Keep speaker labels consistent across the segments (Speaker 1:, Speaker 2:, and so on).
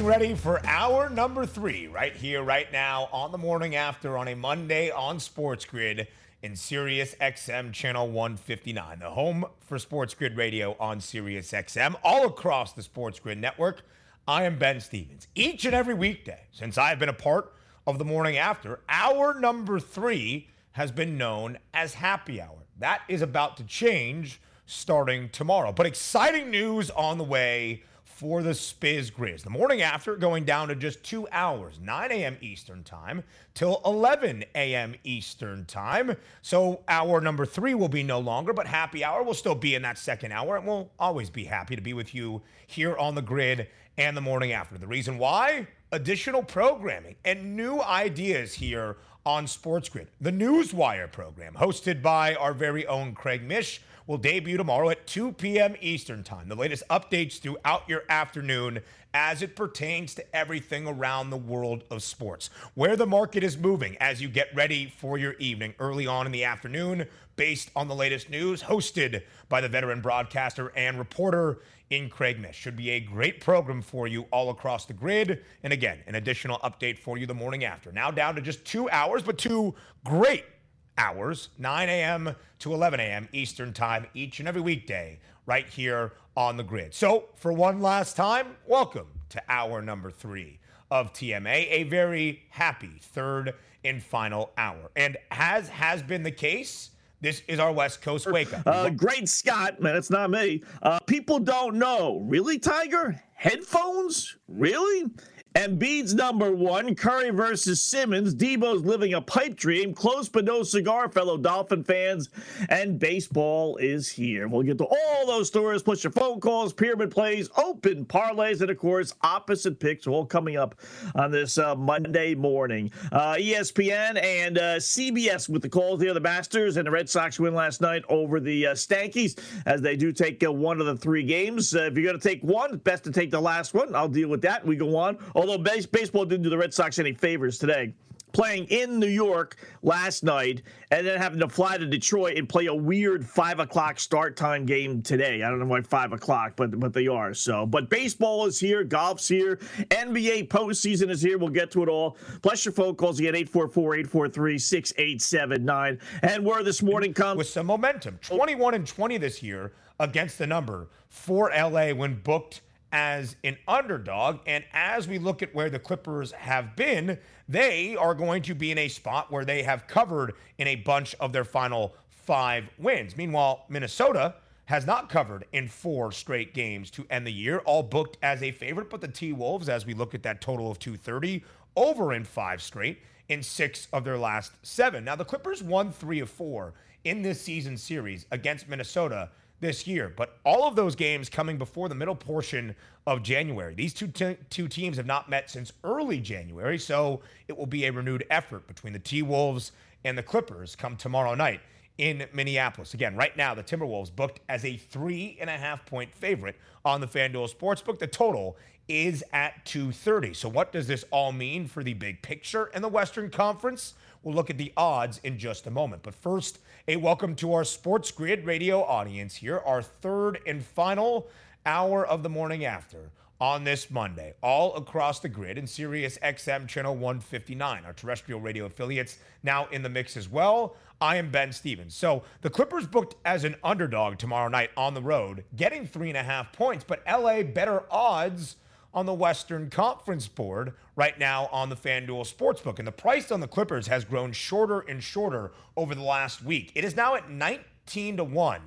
Speaker 1: Getting ready for hour number three, right here, right now, on the morning after on a Monday on Sports Grid in Sirius XM channel 159, the home for Sports Grid Radio on Sirius XM, all across the Sports Grid network. I am Ben Stevens. Each and every weekday since I've been a part of the morning after, hour number three has been known as happy hour. That is about to change starting tomorrow. But exciting news on the way for the Spiz Grizz. The morning after, going down to just two hours, 9 a.m. Eastern Time till 11 a.m. Eastern Time. So, hour number three will be no longer, but happy hour will still be in that second hour, and we'll always be happy to be with you here on the grid and the morning after. The reason why? Additional programming and new ideas here on Sports Grid. The Newswire program, hosted by our very own Craig Mish will debut tomorrow at 2 p.m. Eastern Time. The latest updates throughout your afternoon as it pertains to everything around the world of sports. Where the market is moving as you get ready for your evening early on in the afternoon, based on the latest news, hosted by the veteran broadcaster and reporter in Craig Mish. Should be a great program for you all across the grid. And again, an additional update for you the morning after. Now down to just two hours, but two great hours, 9 a.m. to 11 a.m. Eastern Time, each and every weekday, right here on the grid. So, for one last time, welcome to hour number three of TMA, a very happy third and final hour. And as has been the case, this is our West Coast wake up.
Speaker 2: Uh, great Scott, man, it's not me. Uh, people don't know. Really, Tiger? Headphones? Really? Embiid's number one. Curry versus Simmons. Deebo's living a pipe dream. Close but no cigar, fellow Dolphin fans. And baseball is here. We'll get to all those stories, plus your phone calls, pyramid plays, open parlays, and of course, opposite picks, all coming up on this uh, Monday morning. Uh, ESPN and uh, CBS with the calls here. The Masters and the Red Sox win last night over the uh, Stankies as they do take uh, one of the three games. Uh, if you're going to take one, best to take the last one. I'll deal with that. We go on. Although base, baseball didn't do the Red Sox any favors today. Playing in New York last night and then having to fly to Detroit and play a weird five o'clock start time game today. I don't know why five o'clock, but but they are. So, but baseball is here, golf's here, NBA postseason is here. We'll get to it all. Plus your phone calls again 844-843-6879. And where this morning comes
Speaker 1: with some momentum. 21 and 20 this year against the number for LA when booked as an underdog. And as we look at where the Clippers have been, they are going to be in a spot where they have covered in a bunch of their final five wins. Meanwhile, Minnesota has not covered in four straight games to end the year, all booked as a favorite. But the T Wolves, as we look at that total of 230, over in five straight in six of their last seven. Now, the Clippers won three of four in this season series against Minnesota this year. But all of those games coming before the middle portion of January. These two, te- two teams have not met since early January, so it will be a renewed effort between the T Wolves and the Clippers come tomorrow night in Minneapolis. Again, right now, the Timberwolves booked as a three and a half point favorite on the FanDuel Sportsbook. The total is at 230. So, what does this all mean for the big picture in the Western Conference? We'll look at the odds in just a moment. But first, a welcome to our Sports Grid radio audience here, our third and final hour of the morning after on this Monday, all across the grid in Sirius XM channel 159. Our terrestrial radio affiliates now in the mix as well. I am Ben Stevens. So the Clippers booked as an underdog tomorrow night on the road, getting three and a half points, but LA better odds on the Western Conference board right now on the FanDuel Sportsbook. And the price on the Clippers has grown shorter and shorter over the last week. It is now at 19 to 1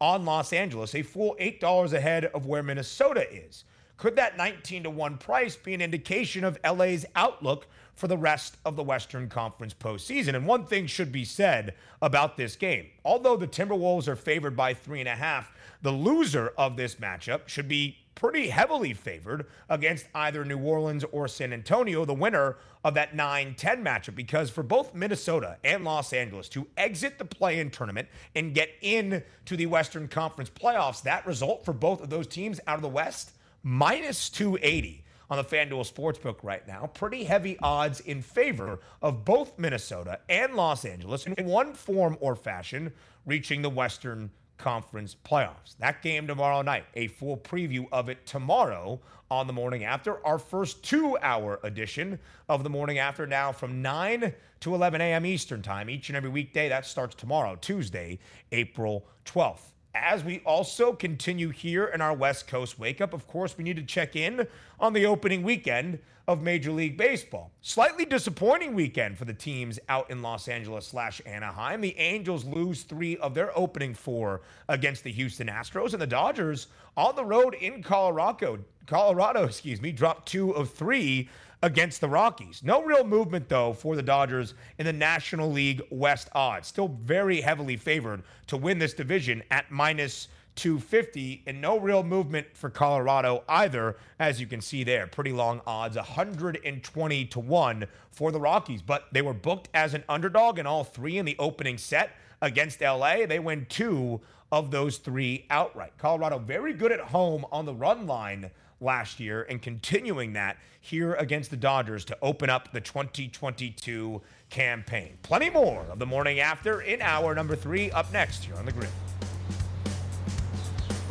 Speaker 1: on Los Angeles, a full $8 ahead of where Minnesota is. Could that 19 to 1 price be an indication of LA's outlook for the rest of the Western Conference postseason? And one thing should be said about this game. Although the Timberwolves are favored by three and a half, the loser of this matchup should be pretty heavily favored against either New Orleans or San Antonio, the winner of that 9 10 matchup. Because for both Minnesota and Los Angeles to exit the play in tournament and get in to the Western Conference playoffs, that result for both of those teams out of the West, minus 280 on the FanDuel Sportsbook right now. Pretty heavy odds in favor of both Minnesota and Los Angeles in one form or fashion reaching the Western Conference playoffs. That game tomorrow night, a full preview of it tomorrow on the morning after. Our first two hour edition of the morning after now from 9 to 11 a.m. Eastern Time each and every weekday. That starts tomorrow, Tuesday, April 12th. As we also continue here in our West Coast wake up, of course, we need to check in on the opening weekend of Major League Baseball. Slightly disappointing weekend for the teams out in Los Angeles slash Anaheim. The Angels lose three of their opening four against the Houston Astros, and the Dodgers on the road in Colorado, Colorado, excuse me, dropped two of three against the Rockies. No real movement, though, for the Dodgers in the National League West odds. Still very heavily favored to win this division at minus 250 and no real movement for Colorado either as you can see there pretty long odds 120 to 1 for the Rockies but they were booked as an underdog in all three in the opening set against LA they win two of those three outright Colorado very good at home on the run line last year and continuing that here against the Dodgers to open up the 2022 campaign plenty more of the morning after in hour number 3 up next here on the grid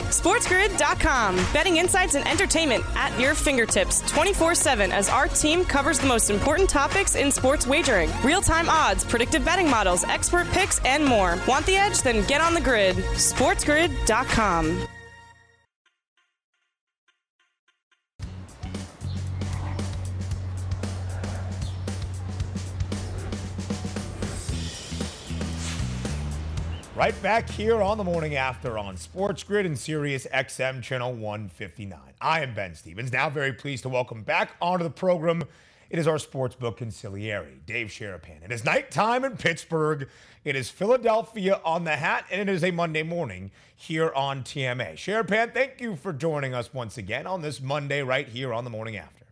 Speaker 3: SportsGrid.com. Betting insights and entertainment at your fingertips 24 7 as our team covers the most important topics in sports wagering real time odds, predictive betting models, expert picks, and more. Want the edge? Then get on the grid. SportsGrid.com.
Speaker 1: Right back here on the morning after on Sports Grid and Sirius XM channel 159. I am Ben Stevens. Now very pleased to welcome back onto the program. It is our sportsbook consigliere, Dave Sharapan. It is nighttime in Pittsburgh. It is Philadelphia on the hat, and it is a Monday morning here on TMA. Sharapan, thank you for joining us once again on this Monday right here on the morning after.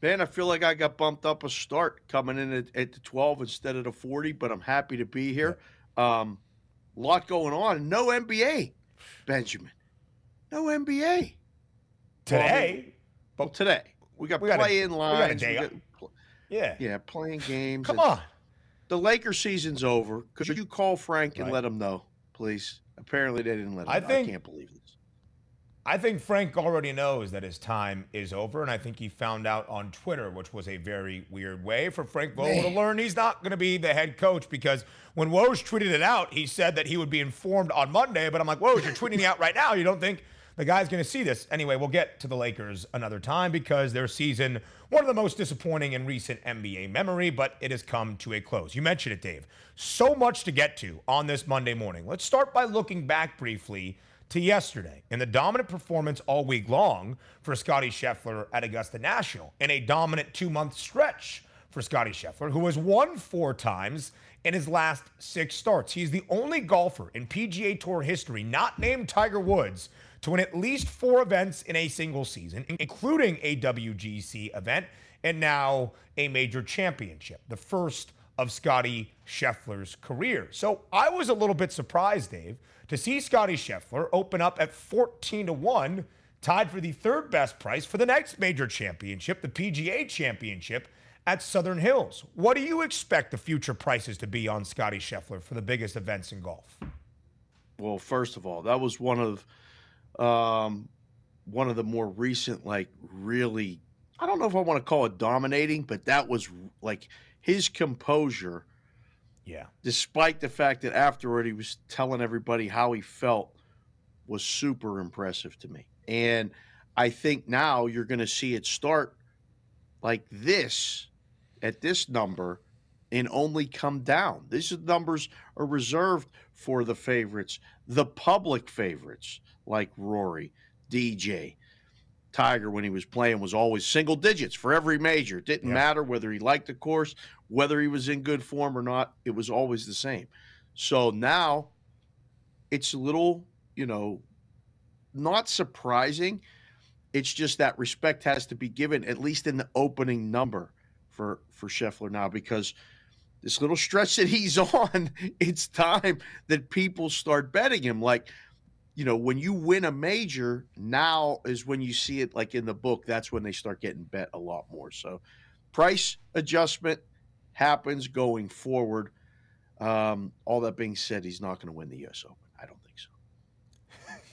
Speaker 4: Ben, I feel like I got bumped up a start coming in at, at the 12 instead of the 40, but I'm happy to be here. Um, lot going on. No NBA, Benjamin. No NBA
Speaker 1: today.
Speaker 4: Well, but today we got, we got play in lines. We got
Speaker 1: pl- yeah,
Speaker 4: yeah, playing games.
Speaker 1: Come on.
Speaker 4: The Laker season's over. Could you call Frank and right. let him know, please? Apparently, they didn't let him. I know. think. I can't believe this.
Speaker 1: I think Frank already knows that his time is over, and I think he found out on Twitter, which was a very weird way for Frank Vogel to learn he's not going to be the head coach because when Woj tweeted it out, he said that he would be informed on Monday. But I'm like, Woj, you're tweeting it out right now. You don't think the guy's going to see this? Anyway, we'll get to the Lakers another time because their season, one of the most disappointing in recent NBA memory, but it has come to a close. You mentioned it, Dave. So much to get to on this Monday morning. Let's start by looking back briefly to yesterday in the dominant performance all week long for Scotty Scheffler at Augusta National in a dominant two month stretch for Scotty Scheffler, who has won four times in his last six starts. He's the only golfer in PGA Tour history not named Tiger Woods to win at least four events in a single season, including a WGC event and now a major championship, the first of Scotty Scheffler's career. So I was a little bit surprised, Dave, to see Scotty Scheffler open up at 14 to 1, tied for the third best price for the next major championship, the PGA Championship at Southern Hills. What do you expect the future prices to be on Scotty Scheffler for the biggest events in golf?
Speaker 4: Well, first of all, that was one of um, one of the more recent, like really, I don't know if I want to call it dominating, but that was like his composure
Speaker 1: yeah.
Speaker 4: Despite the fact that afterward he was telling everybody how he felt was super impressive to me. And I think now you're going to see it start like this at this number and only come down. These numbers are reserved for the favorites, the public favorites like Rory, DJ. Tiger when he was playing was always single digits for every major. It didn't yeah. matter whether he liked the course, whether he was in good form or not. It was always the same. So now it's a little, you know, not surprising. It's just that respect has to be given, at least in the opening number for for Scheffler now, because this little stretch that he's on, it's time that people start betting him. Like, you know, when you win a major, now is when you see it like in the book, that's when they start getting bet a lot more. So price adjustment happens going forward. Um, all that being said, he's not going to win the US Open. I don't think so.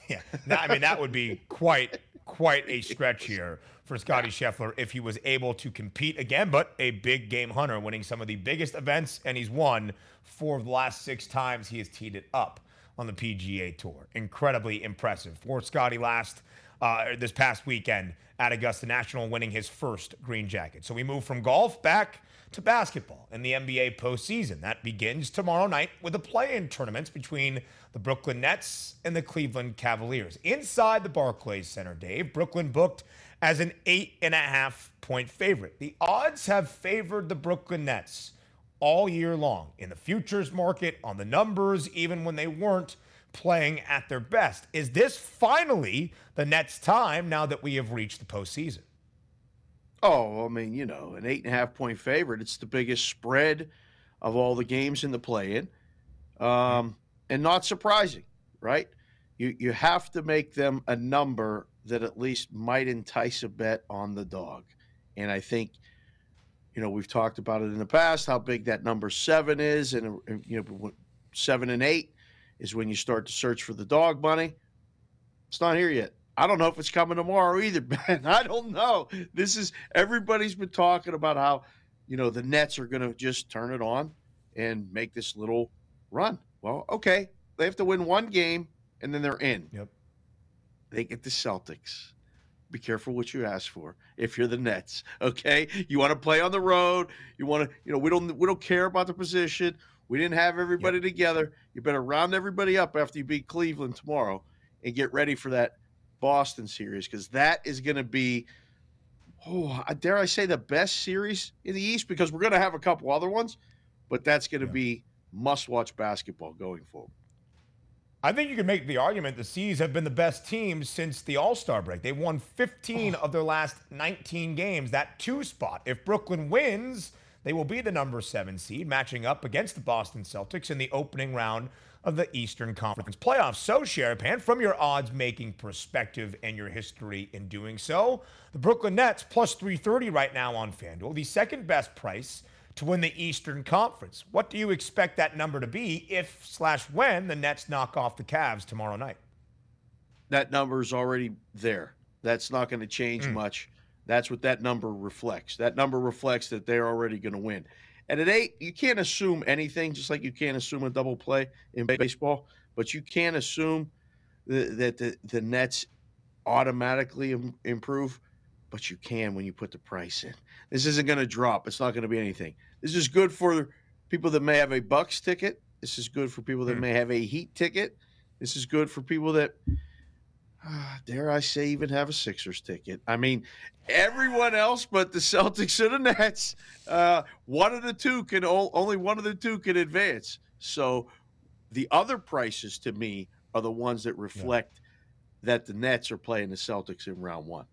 Speaker 1: yeah. I mean, that would be quite quite a stretch here for Scotty Scheffler if he was able to compete again, but a big game hunter, winning some of the biggest events, and he's won four of the last six times he has teed it up on the PGA Tour. Incredibly impressive for Scotty last uh, this past weekend at Augusta National, winning his first green jacket. So we move from golf back to basketball in the NBA postseason. That begins tomorrow night with the play-in tournaments between the Brooklyn Nets and the Cleveland Cavaliers. Inside the Barclays Center, Dave, Brooklyn booked as an eight and a half point favorite. The odds have favored the Brooklyn Nets all year long in the futures market, on the numbers, even when they weren't playing at their best. Is this finally the Nets' time now that we have reached the postseason?
Speaker 4: Oh, I mean, you know, an eight and a half point favorite. It's the biggest spread of all the games in the play in. Um, and not surprising, right? You, you have to make them a number that at least might entice a bet on the dog. And I think, you know, we've talked about it in the past how big that number seven is. And, you know, seven and eight is when you start to search for the dog money. It's not here yet. I don't know if it's coming tomorrow either, Ben. I don't know. This is everybody's been talking about how, you know, the Nets are going to just turn it on and make this little run. Well, okay. They have to win one game and then they're in.
Speaker 1: Yep.
Speaker 4: They get the Celtics. Be careful what you ask for if you're the Nets. Okay. You want to play on the road. You want to, you know, we don't we don't care about the position. We didn't have everybody yep. together. You better round everybody up after you beat Cleveland tomorrow and get ready for that Boston series because that is going to be, oh, dare I say, the best series in the East because we're going to have a couple other ones, but that's going to yeah. be must watch basketball going forward.
Speaker 1: I think you can make the argument the C's have been the best team since the All Star break. They won 15 oh. of their last 19 games. That two spot. If Brooklyn wins, they will be the number seven seed, matching up against the Boston Celtics in the opening round of the Eastern Conference playoffs. So, Sharapan, from your odds making perspective and your history in doing so, the Brooklyn Nets plus 330 right now on FanDuel, the second best price to win the Eastern Conference. What do you expect that number to be if slash when the Nets knock off the Cavs tomorrow night?
Speaker 4: That number is already there. That's not going to change mm. much. That's what that number reflects. That number reflects that they're already going to win. And at eight, you can't assume anything, just like you can't assume a double play in baseball, but you can't assume that the, the Nets automatically improve, but you can when you put the price in. This isn't going to drop. It's not going to be anything. This is good for people that may have a Bucks ticket. This is good for people that mm. may have a Heat ticket. This is good for people that dare I say, even have a Sixers ticket. I mean, everyone else but the Celtics and the Nets, uh, one of the two can only one of the two can advance. So the other prices to me are the ones that reflect yeah. that the Nets are playing the Celtics in round one.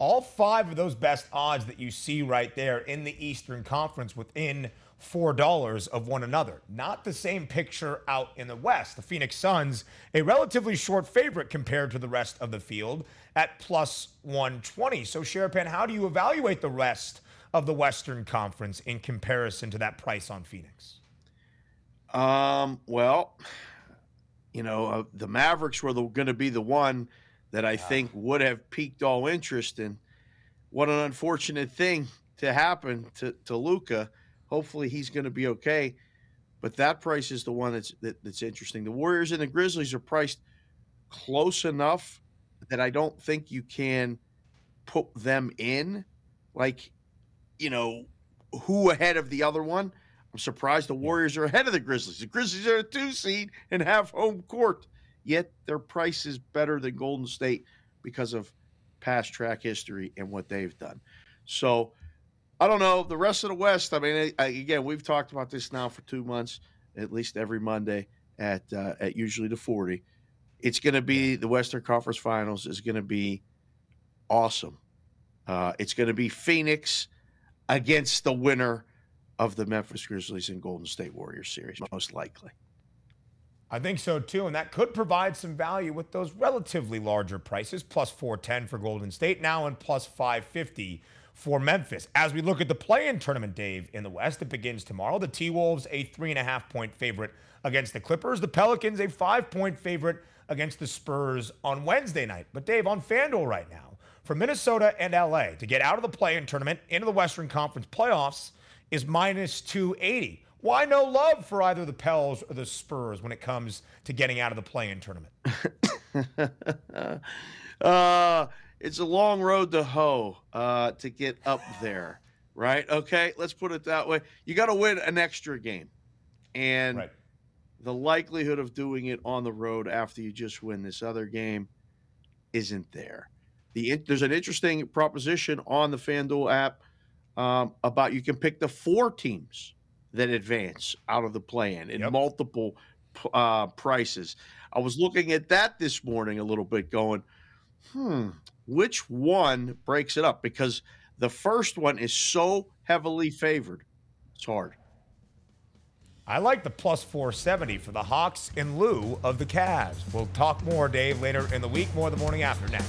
Speaker 1: All five of those best odds that you see right there in the Eastern Conference within $4 of one another. Not the same picture out in the West. The Phoenix Suns, a relatively short favorite compared to the rest of the field at plus 120. So, Sharapan, how do you evaluate the rest of the Western Conference in comparison to that price on Phoenix?
Speaker 4: Um, well, you know, uh, the Mavericks were going to be the one that I think would have piqued all interest in. What an unfortunate thing to happen to, to Luka Hopefully, he's going to be okay. But that price is the one that's that, that's interesting. The Warriors and the Grizzlies are priced close enough that I don't think you can put them in. Like, you know, who ahead of the other one? I'm surprised the Warriors are ahead of the Grizzlies. The Grizzlies are a two seed and have home court, yet their price is better than Golden State because of past track history and what they've done. So I don't know the rest of the West. I mean, I, again, we've talked about this now for two months, at least every Monday at uh, at usually the forty. It's going to be the Western Conference Finals is going to be awesome. Uh, it's going to be Phoenix against the winner of the Memphis Grizzlies and Golden State Warriors series, most likely.
Speaker 1: I think so too, and that could provide some value with those relatively larger prices, plus 410 for Golden State now and plus 550 for Memphis. As we look at the play-in tournament, Dave, in the West, it begins tomorrow. The T-Wolves a three and a half point favorite against the Clippers. The Pelicans a five point favorite against the Spurs on Wednesday night. But Dave, on FanDuel right now, for Minnesota and LA to get out of the play-in tournament into the Western Conference playoffs is minus 280. Why no love for either the Pels or the Spurs when it comes to getting out of the play-in tournament?
Speaker 4: uh it's a long road to hoe uh, to get up there, right? Okay, let's put it that way. You got to win an extra game, and right. the likelihood of doing it on the road after you just win this other game isn't there. The there's an interesting proposition on the FanDuel app um, about you can pick the four teams that advance out of the play-in in yep. multiple uh, prices. I was looking at that this morning a little bit, going, hmm, which one breaks it up? Because the first one is so heavily favored. It's hard.
Speaker 1: I like the plus 470 for the Hawks in lieu of the Cavs. We'll talk more, Dave, later in the week, more the morning after next.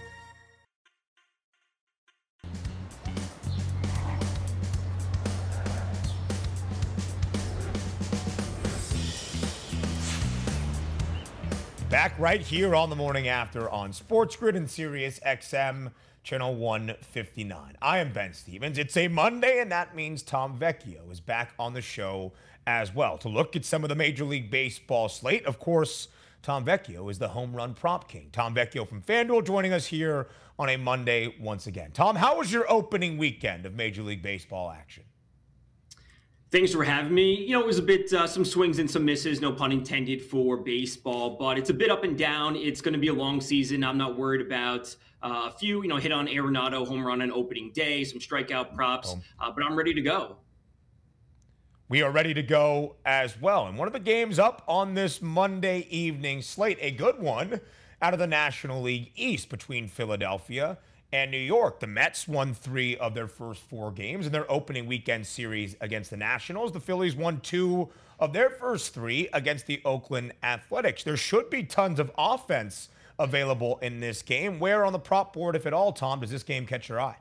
Speaker 1: Back right here on the morning after on Sports Grid and Sirius XM channel 159. I am Ben Stevens. It's a Monday, and that means Tom Vecchio is back on the show as well to look at some of the Major League Baseball slate. Of course, Tom Vecchio is the home run prop king. Tom Vecchio from FanDuel joining us here on a Monday once again. Tom, how was your opening weekend of Major League Baseball action?
Speaker 5: Thanks for having me. You know, it was a bit uh, some swings and some misses, no pun intended for baseball, but it's a bit up and down. It's going to be a long season. I'm not worried about uh, a few, you know, hit on Arenado home run on opening day, some strikeout props, uh, but I'm ready to go.
Speaker 1: We are ready to go as well. And one of the games up on this Monday evening slate, a good one out of the National League East between Philadelphia and New York. The Mets won three of their first four games in their opening weekend series against the Nationals. The Phillies won two of their first three against the Oakland Athletics. There should be tons of offense available in this game. Where on the prop board, if at all, Tom, does this game catch your eye?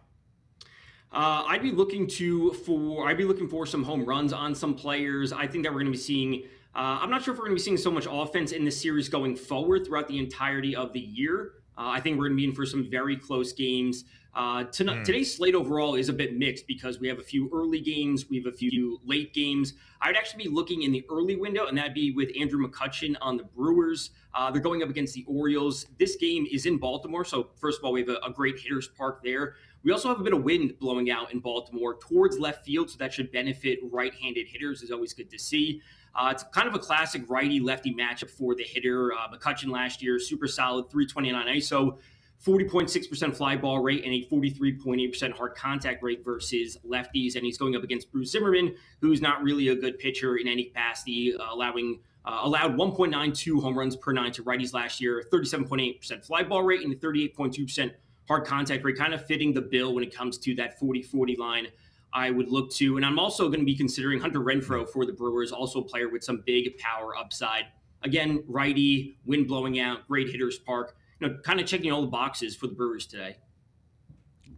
Speaker 5: Uh, I'd be looking to for I'd be looking for some home runs on some players. I think that we're going to be seeing. Uh, I'm not sure if we're going to be seeing so much offense in this series going forward throughout the entirety of the year. Uh, I think we're going to be in for some very close games. Uh, tonight, mm. Today's slate overall is a bit mixed because we have a few early games, we have a few late games. I'd actually be looking in the early window, and that'd be with Andrew McCutchen on the Brewers. Uh, they're going up against the Orioles. This game is in Baltimore, so first of all, we have a, a great hitters park there. We also have a bit of wind blowing out in Baltimore towards left field, so that should benefit right-handed hitters. is always good to see. Uh, it's kind of a classic righty lefty matchup for the hitter. Uh, McCutchen last year, super solid, 329 ISO, 40.6% fly ball rate, and a 43.8% hard contact rate versus lefties. And he's going up against Bruce Zimmermann, who's not really a good pitcher in any capacity, uh, allowing. Uh, allowed 1.92 home runs per nine to righties last year, 37.8% fly ball rate, and 38.2% hard contact rate, kind of fitting the bill when it comes to that 40 40 line. I would look to. And I'm also going to be considering Hunter Renfroe for the Brewers, also a player with some big power upside. Again, righty, wind blowing out, great hitters park. You know, kind of checking all the boxes for the Brewers today.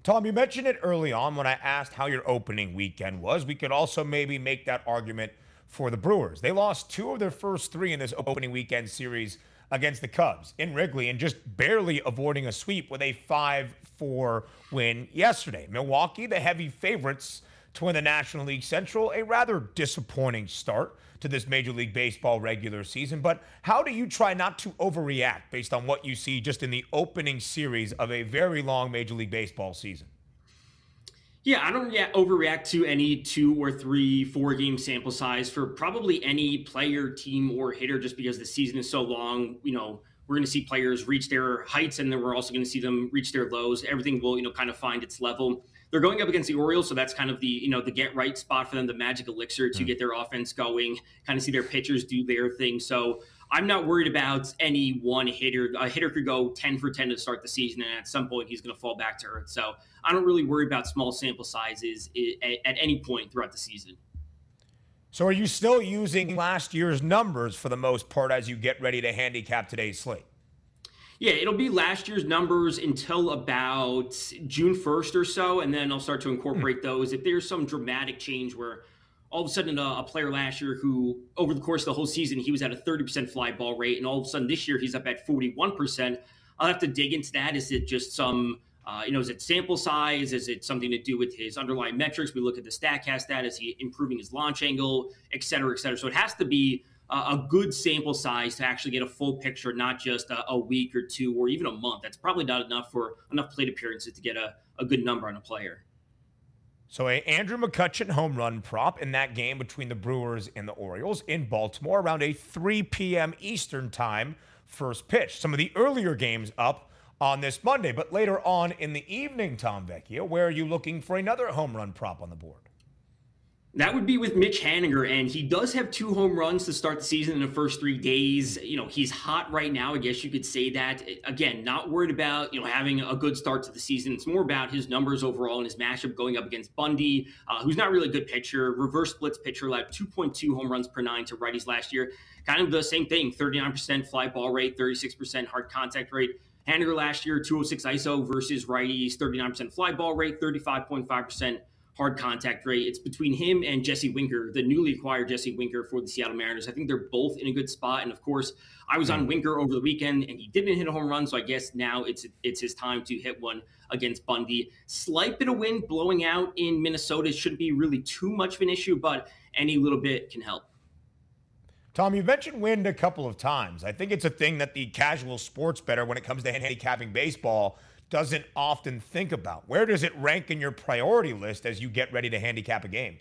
Speaker 1: Tom, you mentioned it early on when I asked how your opening weekend was. We could also maybe make that argument for the Brewers. They lost two of their first three in this opening weekend series against the Cubs in Wrigley and just barely avoiding a sweep with a 5 4 win yesterday. Milwaukee, the heavy favorites to win the National League Central, a rather disappointing start to this Major League Baseball regular season. But how do you try not to overreact based on what you see just in the opening series of a very long Major League Baseball season?
Speaker 5: Yeah, I don't rea- overreact to any two or three, four game sample size for probably any player, team, or hitter just because the season is so long. You know, we're going to see players reach their heights and then we're also going to see them reach their lows. Everything will, you know, kind of find its level. They're going up against the Orioles, so that's kind of the, you know, the get right spot for them, the magic elixir to mm. get their offense going, kind of see their pitchers do their thing. So I'm not worried about any one hitter. A hitter could go 10 for 10 to start the season, and at some point he's going to fall back to earth. So I don't really worry about small sample sizes at any point throughout the season.
Speaker 1: So are you still using last year's numbers for the most part as you get ready to handicap today's slate?
Speaker 5: Yeah, it'll be last year's numbers until about June 1st or so, and then I'll start to incorporate hmm. those. If there's some dramatic change where all of a sudden a, a, player last year who over the course of the whole season he was at a 30% fly ball rate and all of a sudden this year he's up at 41% i'll have to dig into that. Is it just some uh, you know is it sample size? Is it something to do with his underlying metrics? We look at the statcast stat is he improving his launch angle et cetera et cetera. So it has to be a, a good sample size to actually get a full picture not just a, a, week or two or even a month. That's probably not enough for enough plate appearances to get a, a good number on a player
Speaker 1: so a Andrew McCutchen home run prop in that game between the Brewers and the Orioles in Baltimore around a 3 p.m. Eastern time first pitch. Some of the earlier games up on this Monday, but later on in the evening, Tom Vecchio, where are you looking for another home run prop on the board?
Speaker 5: That would be with Mitch Haniger, and he does have two home runs to start the season in the first three days. You know, he's hot right now. I guess you could say that. Again, not worried about you know having a good start to the season. It's more about his numbers overall and his matchup going up against Bundy, uh, who's not really a good pitcher. Reverse splits pitcher, like 2.2 home runs per nine to righties last year. Kind of the same thing: 39% fly ball rate, 36% hard contact rate. Haniger last year, 206 ISO versus righties, 39% fly ball rate, 35.5% hard contact rate. It's between him and Jesse Winker, the newly acquired Jesse Winker for the Seattle Mariners. I think they're both in a good spot. And of course, I was on hmm. Winker over the weekend and he didn't hit a home run. So I guess now it's it's his time to hit one against Bundy. Slight bit of wind blowing out in Minnesota shouldn't be really too much of an issue, but any little bit can help.
Speaker 1: Tom, you mentioned wind a couple of times. I think it's a thing that the casual sports bettor when it comes to handicapping baseball doesn't often think about. Where does it rank in your priority list as you get ready to handicap a game?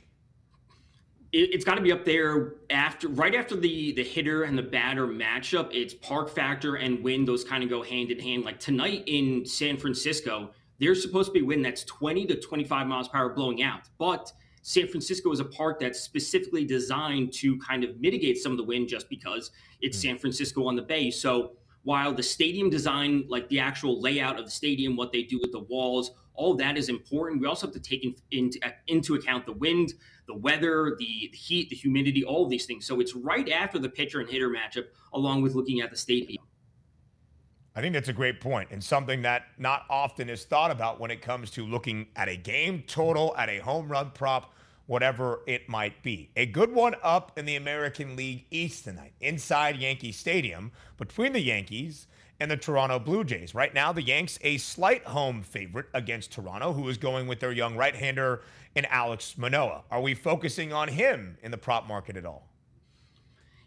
Speaker 5: It's got to be up there after, right after the the hitter and the batter matchup. It's park factor and wind; those kind of go hand in hand. Like tonight in San Francisco, there's supposed to be wind that's 20 to 25 miles per hour blowing out, but San Francisco is a park that's specifically designed to kind of mitigate some of the wind, just because it's mm-hmm. San Francisco on the bay. So while the stadium design, like the actual layout of the stadium, what they do with the walls, all that is important. We also have to take in, into, into account the wind, the weather, the, heat, the humidity, all these things. So it's right after the pitcher and hitter matchup, along with looking at the stadium.
Speaker 1: I think that's a great point and something that not often is thought about when it comes to looking at a game total, at a home run prop, whatever it might be. A good one up in the American League East tonight, inside Yankee Stadium, between the Yankees and the Toronto Blue Jays. Right now, the Yanks a slight home favorite against Toronto, who is going with their young right-hander in Alex Manoah. Are we focusing on him in the prop market at all?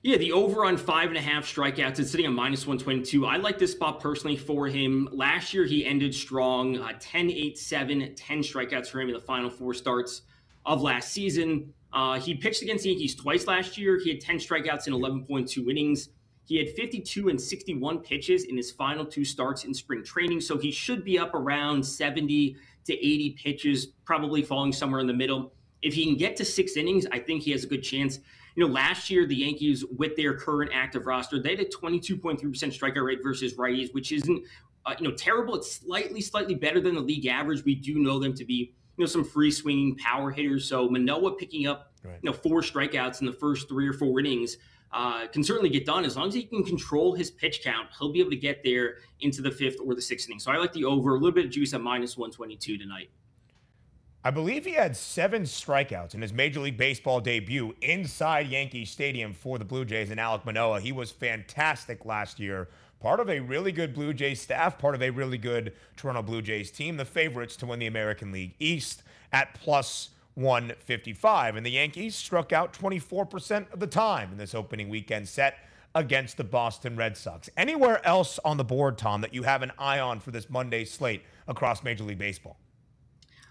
Speaker 5: Yeah, the over on five and a half strikeouts. It's sitting at minus 122. I like this spot personally for him. Last year, he ended strong uh, 10 8 7, 10 strikeouts for him in the final four starts of last season. Uh, he pitched against the Yankees twice last year. He had 10 strikeouts in 11.2 innings. He had 52 and 61 pitches in his final two starts in spring training. So he should be up around 70 to 80 pitches, probably falling somewhere in the middle. If he can get to six innings, I think he has a good chance. You know, last year, the Yankees, with their current active roster, they had a 22.3% strikeout rate versus righties, which isn't, uh, you know, terrible. It's slightly, slightly better than the league average. We do know them to be you know some free swinging power hitters. So Manoah picking up right. you know four strikeouts in the first three or four innings uh, can certainly get done as long as he can control his pitch count. He'll be able to get there into the fifth or the sixth inning. So I like the over a little bit of juice at minus one twenty two tonight.
Speaker 1: I believe he had seven strikeouts in his Major League Baseball debut inside Yankee Stadium for the Blue Jays and Alek Manoah. He was fantastic last year part of a really good Blue Jays staff, part of a really good Toronto Blue Jays team, the favorites to win the American League East at plus 155. And the Yankees struck out 24% of the time in this opening weekend set against the Boston Red Sox. Anywhere else on the board, Tom, that you have an eye on for this Monday slate across Major League Baseball?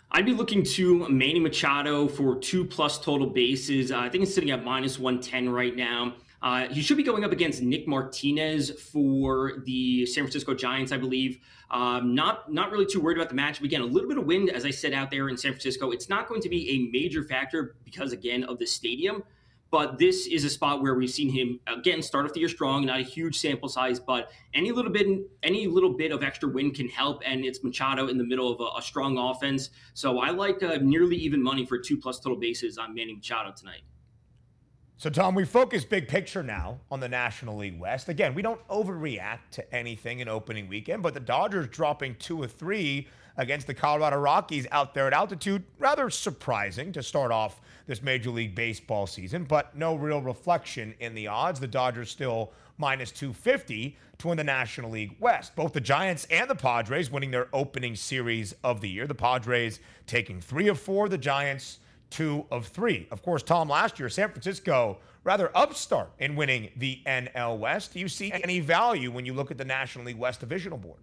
Speaker 5: I'd be looking to Manny Machado for two plus total bases. Uh, I think it's sitting at minus 110 right now. Uh, he should be going up against Nick Martinez for the San Francisco Giants, I believe. Um, not not really too worried about the matchup. Again, a little bit of wind, as I said out there in San Francisco. It's not going to be a major factor because, again, of the stadium. But this is a spot where we've seen him again start off the year strong, not a huge sample size, but any little bit, any little bit of extra wind can help. And it's Machado in the middle of a, a strong offense, so I like uh, nearly even money for two plus total bases on Manny Machado tonight.
Speaker 1: So, Tom, we focus big picture now on the National League West. Again, we don't overreact to anything in opening weekend, but the Dodgers dropping two or three against the Colorado Rockies out there at altitude, rather surprising to start off this Major League Baseball season, but no real reflection in the odds. The Dodgers still minus 250 to win the National League West. Both the Giants and the Padres winning their opening series of the year. The Padres taking three of four, the Giants two of three. Of course, Tom, last year, San Francisco rather upstart in winning the NL West. Do you see any value when you look at the National League West divisional board?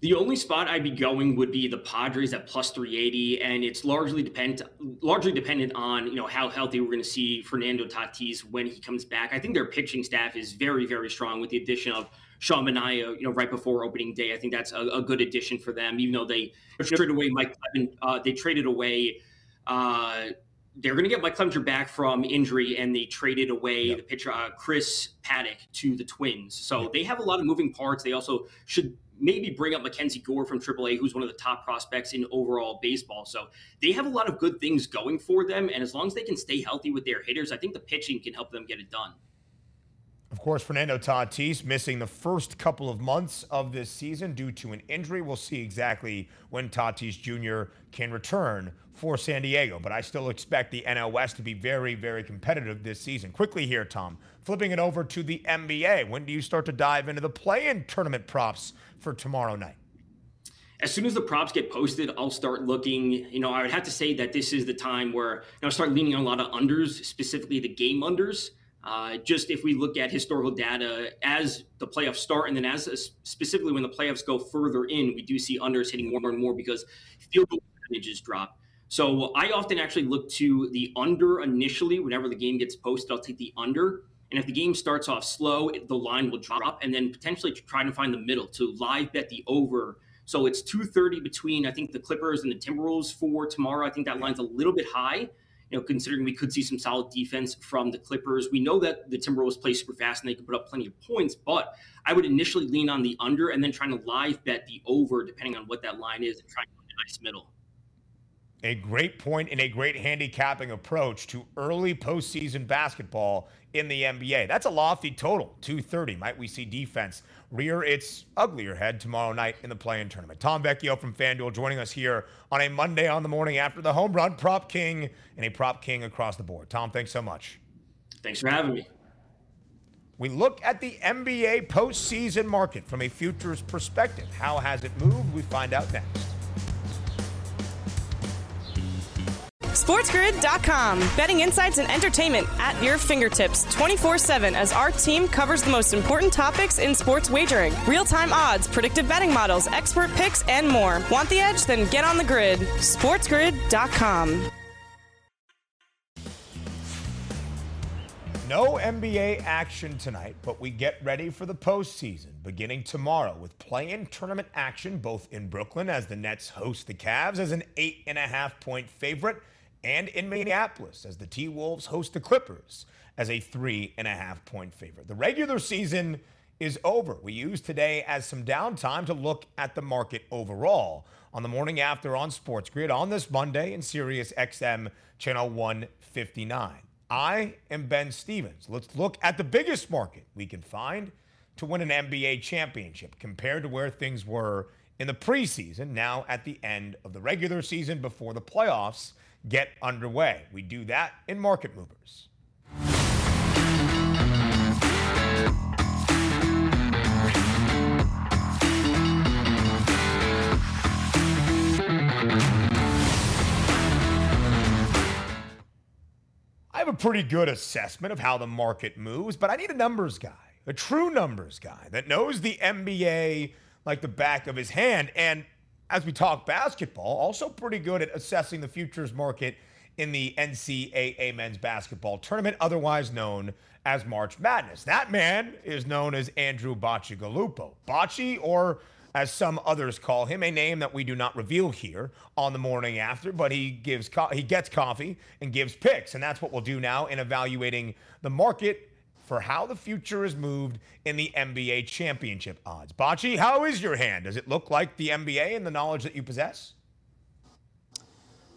Speaker 5: The only spot I'd be going would be the Padres at plus 380, and it's largely depend largely dependent on you know how healthy we're going to see Fernando Tatis when he comes back. I think their pitching staff is very very strong with the addition of Sean Manaea, you know, right before opening day. I think that's a, a good addition for them, even though they traded away Mike uh, they traded away. Uh, they're going to get Mike Clevinger back from injury, and they traded away yep. the pitcher uh, Chris Paddack to the Twins. So yep. they have a lot of moving parts. They also should maybe bring up Mackenzie Gore from AAA, who's one of the top prospects in overall baseball. So they have a lot of good things going for them. And as long as they can stay healthy with their hitters, I think the pitching can help them get it done.
Speaker 1: Of course, Fernando Tatis missing the first couple of months of this season due to an injury. We'll see exactly when Tatis Jr. can return for San Diego, but I still expect the NL West to be very, very competitive this season. Quickly here, Tom, flipping it over to the NBA. When do you start to dive into the play in tournament props for tomorrow night?
Speaker 5: as soon as the props get posted, I'll start looking. You know, I would have to say that this is the time where know, I start leaning on a lot of unders, specifically the game unders. Uh, just if we look at historical data as the playoffs start, and then as specifically when the playoffs go further in, we do see unders hitting more and more because field goal percentages drop. So I often actually look to the under initially whenever the game gets posted. I'll take the under. And if the game starts off slow, the line will drop and then potentially try to find the middle to live bet the over. So it's 230 between, I think, the Clippers and the Timberwolves for tomorrow. I think that line's a little bit high, you know, considering we could see some solid defense from the Clippers. We know that the Timberwolves play super fast and they can put up plenty of points, but I would initially lean on the under and then trying to live bet the over, depending on what that line is, and try to find a nice middle.
Speaker 1: A great point and a great handicapping approach to early postseason basketball in the NBA. That's a lofty total, 230. Might we see defense rear its uglier head tomorrow night in the play-in tournament? Tom Vecchio from FanDuel joining us here on a Monday on the morning after the home run, prop king, and a prop king across the board. Tom, thanks so much.
Speaker 5: Thanks for having me.
Speaker 1: We look at the NBA postseason market from a futures perspective. How has it moved? We find out next.
Speaker 3: SportsGrid.com. Betting insights and entertainment at your fingertips 24 7 as our team covers the most important topics in sports wagering real time odds, predictive betting models, expert picks, and more. Want the edge? Then get on the grid. SportsGrid.com.
Speaker 1: No NBA action tonight, but we get ready for the postseason beginning tomorrow with play-in tournament action both in Brooklyn as the Nets host the Cavs as an eight and a half point favorite and in Minneapolis as the T Wolves host the Clippers as a three and a half point favorite. The regular season is over. We use today as some downtime to look at the market overall on the morning after on Sports Grid on this Monday in Sirius XM channel 159. I am Ben Stevens. Let's look at the biggest market we can find to win an NBA championship compared to where things were in the preseason, now at the end of the regular season before the playoffs get underway. We do that in Market Movers. I have a pretty good assessment of how the market moves, but I need a numbers guy, a true numbers guy that knows the NBA like the back of his hand. And as we talk basketball, also pretty good at assessing the futures market in the NCAA men's basketball tournament, otherwise known as March Madness. That man is known as Andrew Bacigalupo. Bocce, or as some others call him, a name that we do not reveal here on the morning after, but he gives co- he gets coffee and gives picks, and that's what we'll do now in evaluating the market for how the future is moved in the NBA championship odds. Bocce, how is your hand? Does it look like the NBA and the knowledge that you possess?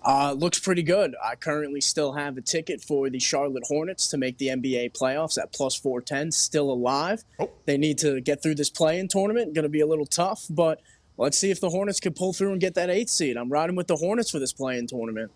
Speaker 6: Uh, looks pretty good. I currently still have a ticket for the Charlotte Hornets to make the NBA playoffs at plus 410, still alive. Oh. They need to get through this play-in tournament. Going to be a little tough, but let's see if the Hornets can pull through and get that eighth seed. I'm riding with the Hornets for this play-in tournament.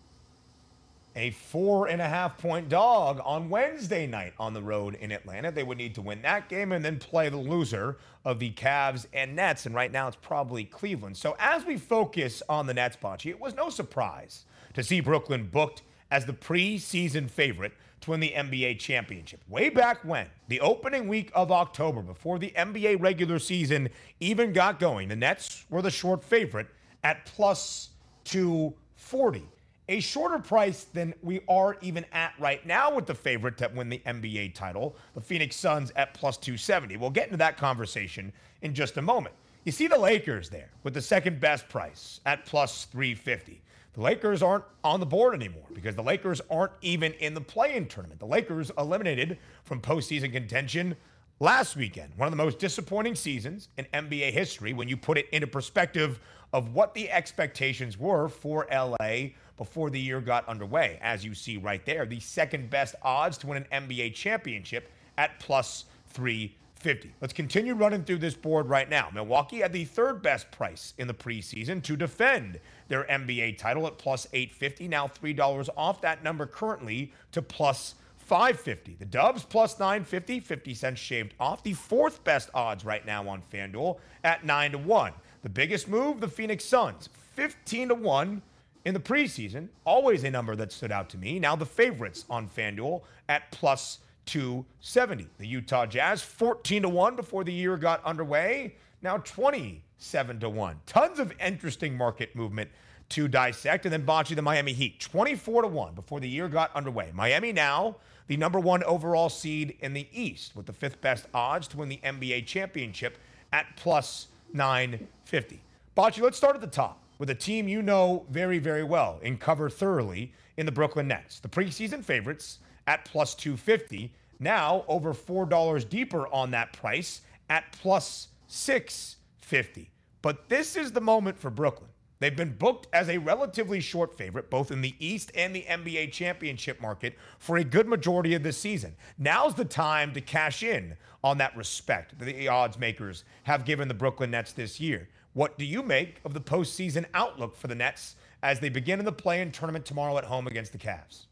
Speaker 1: A four and a half point dog on Wednesday night on the road in Atlanta. They would need to win that game and then play the loser of the Cavs and Nets. And right now it's probably Cleveland. So as we focus on the Nets, Bocce, it was no surprise to see Brooklyn booked as the preseason favorite to win the NBA championship. Way back when, the opening week of October, before the NBA regular season even got going, the Nets were the short favorite at plus 240. A shorter price than we are even at right now with the favorite to win the NBA title, the Phoenix Suns at plus 270. We'll get into that conversation in just a moment. You see the Lakers there with the second best price at plus 350 the Lakers aren't on the board anymore because the Lakers aren't even in the play-in tournament. The Lakers eliminated from postseason contention last weekend. One of the most disappointing seasons in NBA history when you put it into perspective of what the expectations were for LA before the year got underway. As you see right there, the second best odds to win an NBA championship at plus 350. Let's continue running through this board right now. Milwaukee had the third best price in the preseason to defend their NBA title at plus 850. Now $3 off that number currently to plus 550. The Dubs plus 950, 50 cents shaved off. The fourth best odds right now on FanDuel at 9 to 1. The biggest move, the Phoenix Suns, 15 to 1 in the preseason. Always a number that stood out to me. Now the favorites on FanDuel at plus 270. The Utah Jazz 14 to 1 before the year got underway. Now 27 to 1. Tons of interesting market movement to dissect. And then Bocce, the Miami Heat, 24 to 1 before the year got underway. Miami now the number one overall seed in the East with the fifth best odds to win the NBA championship at plus 950. Bocce, let's start at the top with a team you know very, very well and cover thoroughly in the Brooklyn Nets. The preseason favorites at plus 250. Now over $4 deeper on that price at plus 650. But this is the moment for Brooklyn. They've been booked as a relatively short favorite, both in the East and the NBA championship market, for a good majority of this season. Now's the time to cash in on that respect that the odds makers have given the Brooklyn Nets this year. What do you make of the postseason outlook for the Nets as they begin in the play-in tournament tomorrow at home against the Cavs?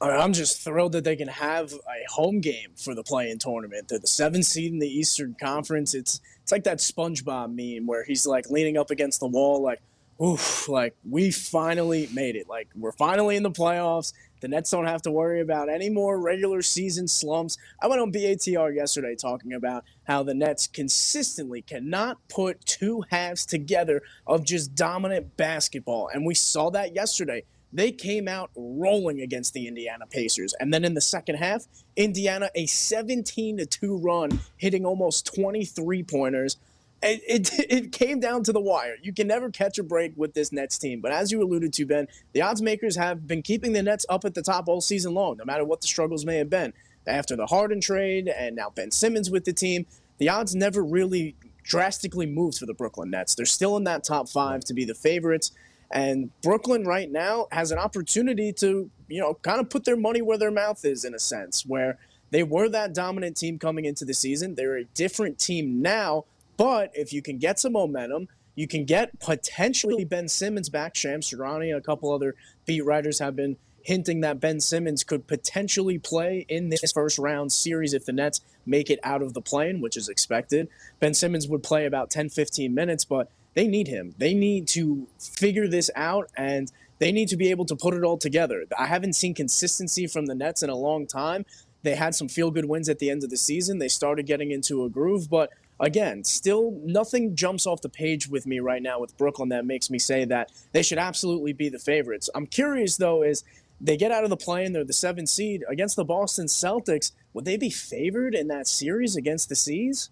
Speaker 6: I'm just thrilled that they can have a home game for the play-in tournament. They're the seventh seed in the Eastern Conference. It's it's like that SpongeBob meme where he's like leaning up against the wall, like, oof, like we finally made it. Like we're finally in the playoffs. The Nets don't have to worry about any more regular season slumps. I went on BATR yesterday talking about how the Nets consistently cannot put two halves together of just dominant basketball. And we saw that yesterday they came out rolling against the Indiana Pacers. And then in the second half, Indiana, a 17 to 2 run, hitting almost 23 pointers. It, it, it, came down to the wire. You can never catch a break with this Nets team. But as you alluded to, Ben, the odds makers have been keeping the Nets up at the top all season long, no matter what the struggles may have been. After the Harden trade and now Ben Simmons with the team, the odds never really drastically moved for the Brooklyn Nets. They're still in that top five to be the favorites. And Brooklyn right now has an opportunity to, you know, kind of put their money where their mouth is in a sense, where they were that dominant team coming into the season. They're a different team now, but if you can get some momentum, you can get potentially Ben Simmons back. Shams Charania, a couple other beat writers have been hinting that Ben Simmons could potentially play in this first round series if the Nets make it out of the play-in, which is expected. Ben Simmons would play about 10, 15 minutes, but they need him. They need to figure this out and they need to be able to put it all together. I haven't seen consistency from the Nets in a long time. They had some feel good wins at the end of the season. They started getting into a groove, but again, still nothing jumps off the page with me right now with Brooklyn that makes me say that they should absolutely be the favorites. I'm curious though, is they get out of the play and they're the seventh seed against the Boston Celtics. Would they be favored in that series against the C's?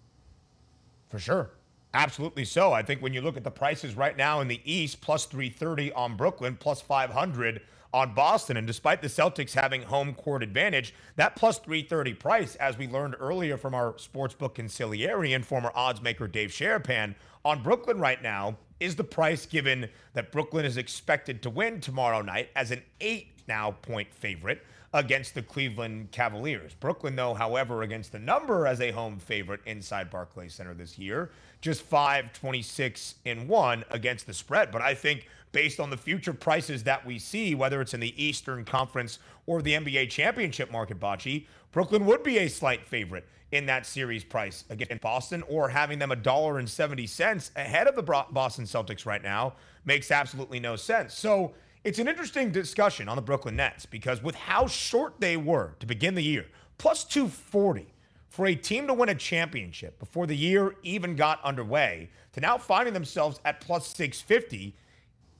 Speaker 1: For sure. Absolutely so. I think when you look at the prices right now in the East, plus 330 on Brooklyn, plus 500 on Boston. And despite the Celtics having home court advantage, that plus 330 price, as we learned earlier from our sportsbook consigliere and former odds maker Dave Sharapan, on Brooklyn right now is the price given that Brooklyn is expected to win tomorrow night as an eight now point favorite against the Cleveland Cavaliers. Brooklyn, though, however, against the number as a home favorite inside Barclays Center this year, just 5 26 in 1 against the spread. But I think based on the future prices that we see, whether it's in the Eastern Conference or the NBA championship market, Bocce, Brooklyn would be a slight favorite in that series price against Boston, or having them a dollar and 70 cents ahead of the Boston Celtics right now makes absolutely no sense. So it's an interesting discussion on the Brooklyn Nets because with how short they were to begin the year, plus 240 for a team to win a championship before the year even got underway, to now finding themselves at plus 650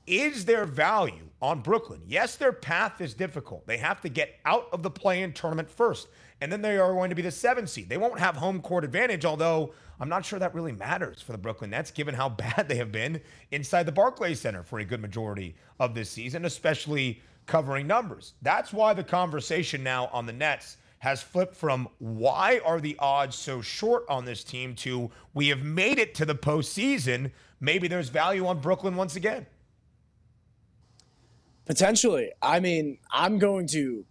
Speaker 1: is there value on Brooklyn. Yes, their path is difficult. They have to get out of the play in tournament first, and then they are going to be the seven seed. They won't have home court advantage, although I'm not sure that really matters for the Brooklyn Nets, given how bad they have been inside the Barclays Center for a good majority of this season, especially covering numbers. That's why the conversation now on the Nets has flipped from why are the odds so short on this team to we have made it to the postseason. Maybe there's value on Brooklyn once again.
Speaker 6: Potentially. I mean, I'm going to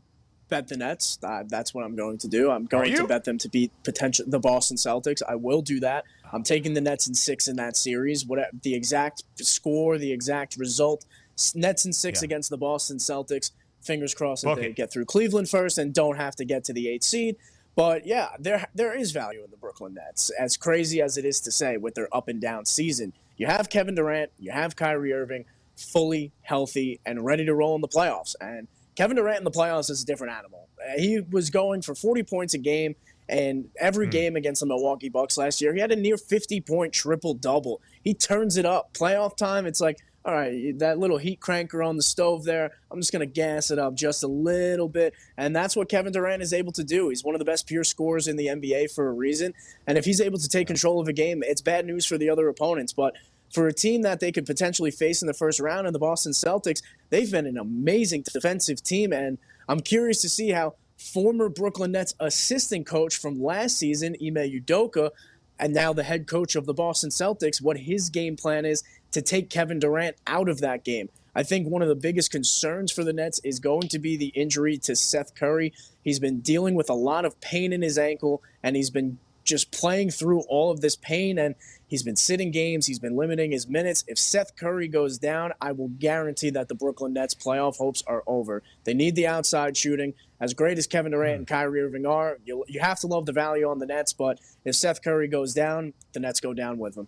Speaker 6: bet the Nets. Uh, that's what I'm going to do. I'm going to bet them to beat potential the Boston Celtics. I will do that. I'm taking the Nets in six in that series. What the exact score, the exact result, Nets in six yeah. against the Boston Celtics. Fingers crossed that they get through Cleveland first and don't have to get to the eighth seed. But yeah, there there is value in the Brooklyn Nets. As crazy as it is to say, with their up and down season, you have Kevin Durant, you have Kyrie Irving, fully healthy and ready to roll in the playoffs. And Kevin Durant in the playoffs is a different animal. He was going for 40 points a game, and every mm. game against the Milwaukee Bucks last year, he had a near 50 point triple double. He turns it up. Playoff time, it's like, all right, that little heat cranker on the stove there, I'm just going to gas it up just a little bit. And that's what Kevin Durant is able to do. He's one of the best pure scorers in the NBA for a reason. And if he's able to take control of a game, it's bad news for the other opponents. But for a team that they could potentially face in the first round in the Boston Celtics, they've been an amazing defensive team. And I'm curious to see how former Brooklyn Nets assistant coach from last season, Ime Udoka, and now the head coach of the Boston Celtics, what his game plan is to take Kevin Durant out of that game. I think one of the biggest concerns for the Nets is going to be the injury to Seth Curry. He's been dealing with a lot of pain in his ankle, and he's been just playing through all of this pain. And He's been sitting games. He's been limiting his minutes. If Seth Curry goes down, I will guarantee that the Brooklyn Nets playoff hopes are over. They need the outside shooting. As great as Kevin Durant and Kyrie Irving are, you, you have to love the value on the Nets. But if Seth Curry goes down, the Nets go down with him.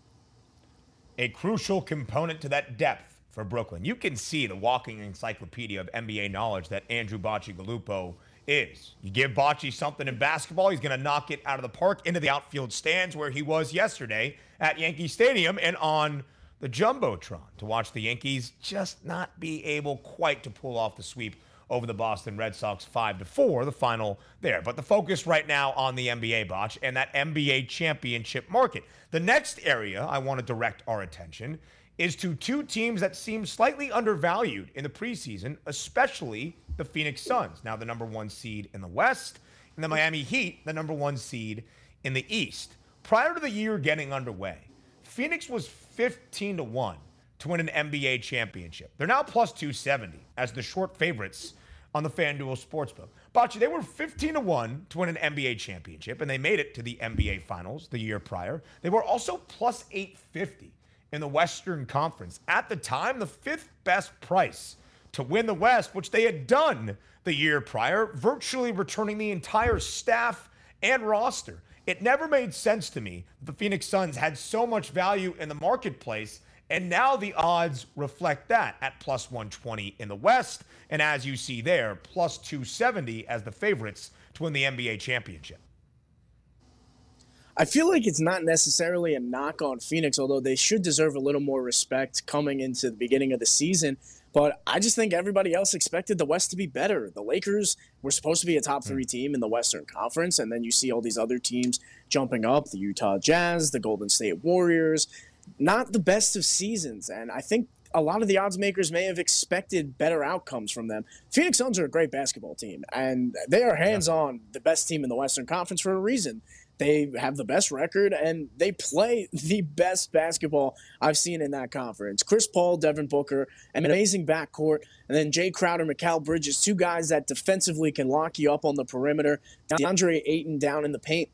Speaker 1: A crucial component to that depth for Brooklyn. You can see the walking encyclopedia of NBA knowledge that Andrew Bacigalupo – is. You give Bocce something in basketball, he's going to knock it out of the park into the outfield stands where he was yesterday at Yankee Stadium and on the Jumbotron to watch the Yankees just not be able quite to pull off the sweep over the Boston Red Sox 5 to 4, the final there. But the focus right now on the NBA botch and that NBA championship market. The next area I want to direct our attention is to two teams that seem slightly undervalued in the preseason, especially the Phoenix Suns, now the number one seed in the West, and the Miami Heat, the number one seed in the East. Prior to the year getting underway, Phoenix was 15 to 1 to win an NBA championship. They're now plus 270 as the short favorites on the FanDuel Sportsbook. Bocce, they were 15 to 1 to win an NBA championship, and they made it to the NBA Finals the year prior. They were also plus 850 in the Western Conference. At the time, the fifth best price to win the West, which they had done the year prior, virtually returning the entire staff and roster. It never made sense to me the Phoenix Suns had so much value in the marketplace And now the odds reflect that at plus 120 in the West. And as you see there, plus 270 as the favorites to win the NBA championship.
Speaker 6: I feel like it's not necessarily a knock on Phoenix, although they should deserve a little more respect coming into the beginning of the season. But I just think everybody else expected the West to be better. The Lakers were supposed to be a top three hmm. team in the Western Conference, and then you see all these other teams jumping up the Utah Jazz, the Golden State Warriors. Not the best of seasons. And I think a lot of the odds makers may have expected better outcomes from them. Phoenix Suns are a great basketball team, and they are hands on the best team in the Western Conference for a reason. They have the best record and they play the best basketball I've seen in that conference. Chris Paul, Devin Booker, an amazing backcourt, and then Jae Crowder, Mikal Bridges, two guys that defensively can lock you up on the perimeter. DeAndre Ayton down in the paint.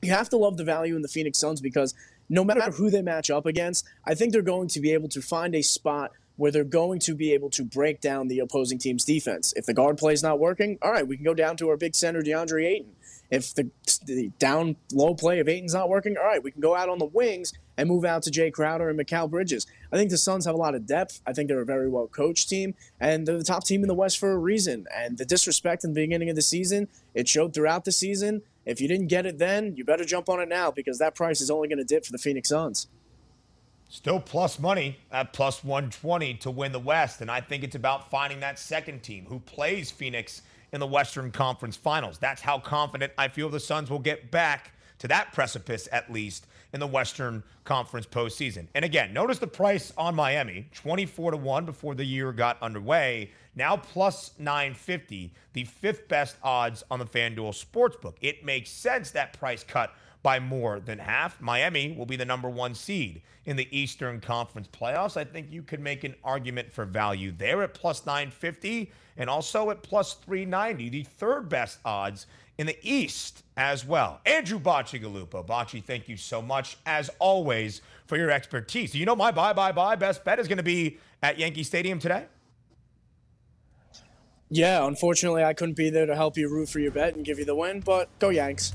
Speaker 6: You have to love the value in the Phoenix Suns because no matter who they match up against, I think they're going to be able to find a spot where they're going to be able to break down the opposing team's defense. If the guard play is not working, all right, we can go down to our big center, DeAndre Ayton. If the, the down low play of Ayton's not working, all right, we can go out on the wings and move out to Jae Crowder and Mikal Bridges. I think the Suns have a lot of depth. I think they're a very well coached team, and they're the top team in the West for a reason. And the disrespect in the beginning of the season, it showed throughout the season. If you didn't get it then, you better jump on it now because that price is only going to dip for the Phoenix Suns.
Speaker 1: Still plus money at plus 120 to win the West. And I think it's about finding that second team who plays Phoenix in the Western Conference Finals. That's how confident I feel the Suns will get back to that precipice, at least in the Western Conference postseason. And again, notice the price on Miami 24 to 1 before the year got underway. Now plus 950, the fifth best odds on the FanDuel Sportsbook. It makes sense that price cut by more than half. Miami will be the number one seed in the Eastern Conference playoffs. I think you could make an argument for value there at plus 950 and also at plus 390, the third best odds in the East as well. Andrew Bacigalupo. Bocce, thank you so much, as always, for your expertise. You know my bye, bye, bye best bet is going to be at Yankee Stadium today?
Speaker 6: Yeah, unfortunately, I couldn't be there to help you root for your bet and give you the win, but go Yanks.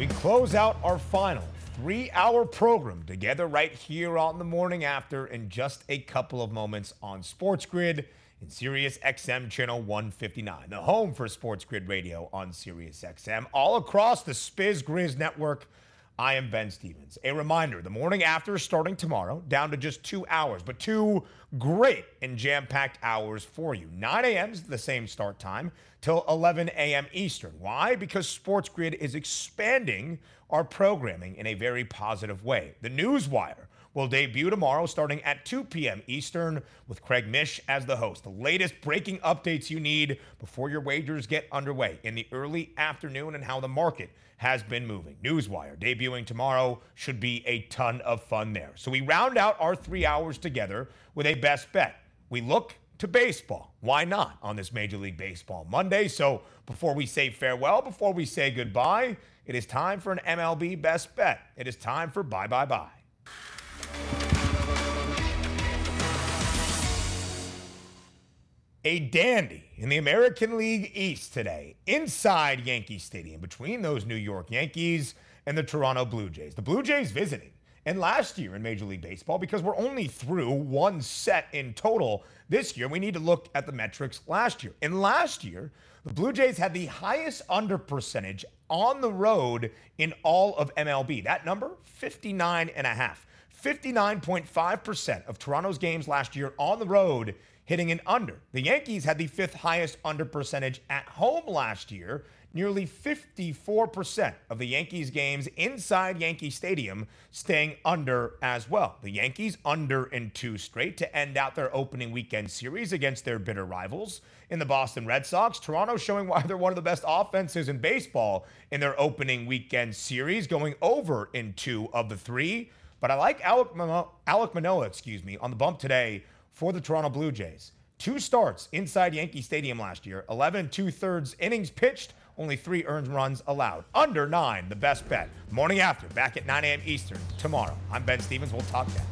Speaker 1: We close out our final three hour program together right here on the morning after in just a couple of moments on Sports Grid in Sirius XM channel 159, the home for Sports Grid Radio on Sirius XM, all across the Spiz Grizz network. I am Ben Stevens. A reminder the morning after starting tomorrow, down to just two hours, but two great and jam packed hours for you. 9 a.m. is the same start time till 11 a.m. Eastern. Why? Because Sports Grid is expanding our programming in a very positive way. The Newswire will debut tomorrow starting at 2 p.m. Eastern with Craig Mish as the host. The latest breaking updates you need before your wagers get underway in the early afternoon and how the market has been moving. Newswire debuting tomorrow should be a ton of fun there. So we round out our three hours together with a best bet. We look to baseball. Why not on this Major League Baseball Monday? So before we say farewell, before we say goodbye, it is time for an MLB best bet. It is time for bye bye bye. A dandy in the American League East today, inside Yankee Stadium, between those New York Yankees and the Toronto Blue Jays. The Blue Jays visiting. And last year in Major League Baseball, because we're only through one set in total this year, we need to look at the metrics last year. And last year, the Blue Jays had the highest under percentage on the road in all of MLB. That number, 59 and a half. 59.5% of Toronto's games last year on the road hitting an under. The Yankees had the fifth highest under percentage at home last year. Nearly 54% of the Yankees games inside Yankee Stadium staying under as well. The Yankees under in two straight to end out their opening weekend series against their bitter rivals in the Boston Red Sox. Toronto showing why they're one of the best offenses in baseball in their opening weekend series, going over in two of the three. But I like Alec Manoah, Alek Manoah, excuse me, on the bump today for the Toronto Blue Jays. Two starts inside Yankee Stadium last year, 11 two thirds innings pitched, only three earned runs allowed. Under nine, the best bet. Morning after, back at 9 a.m. Eastern tomorrow. I'm Ben Stevens. We'll talk then.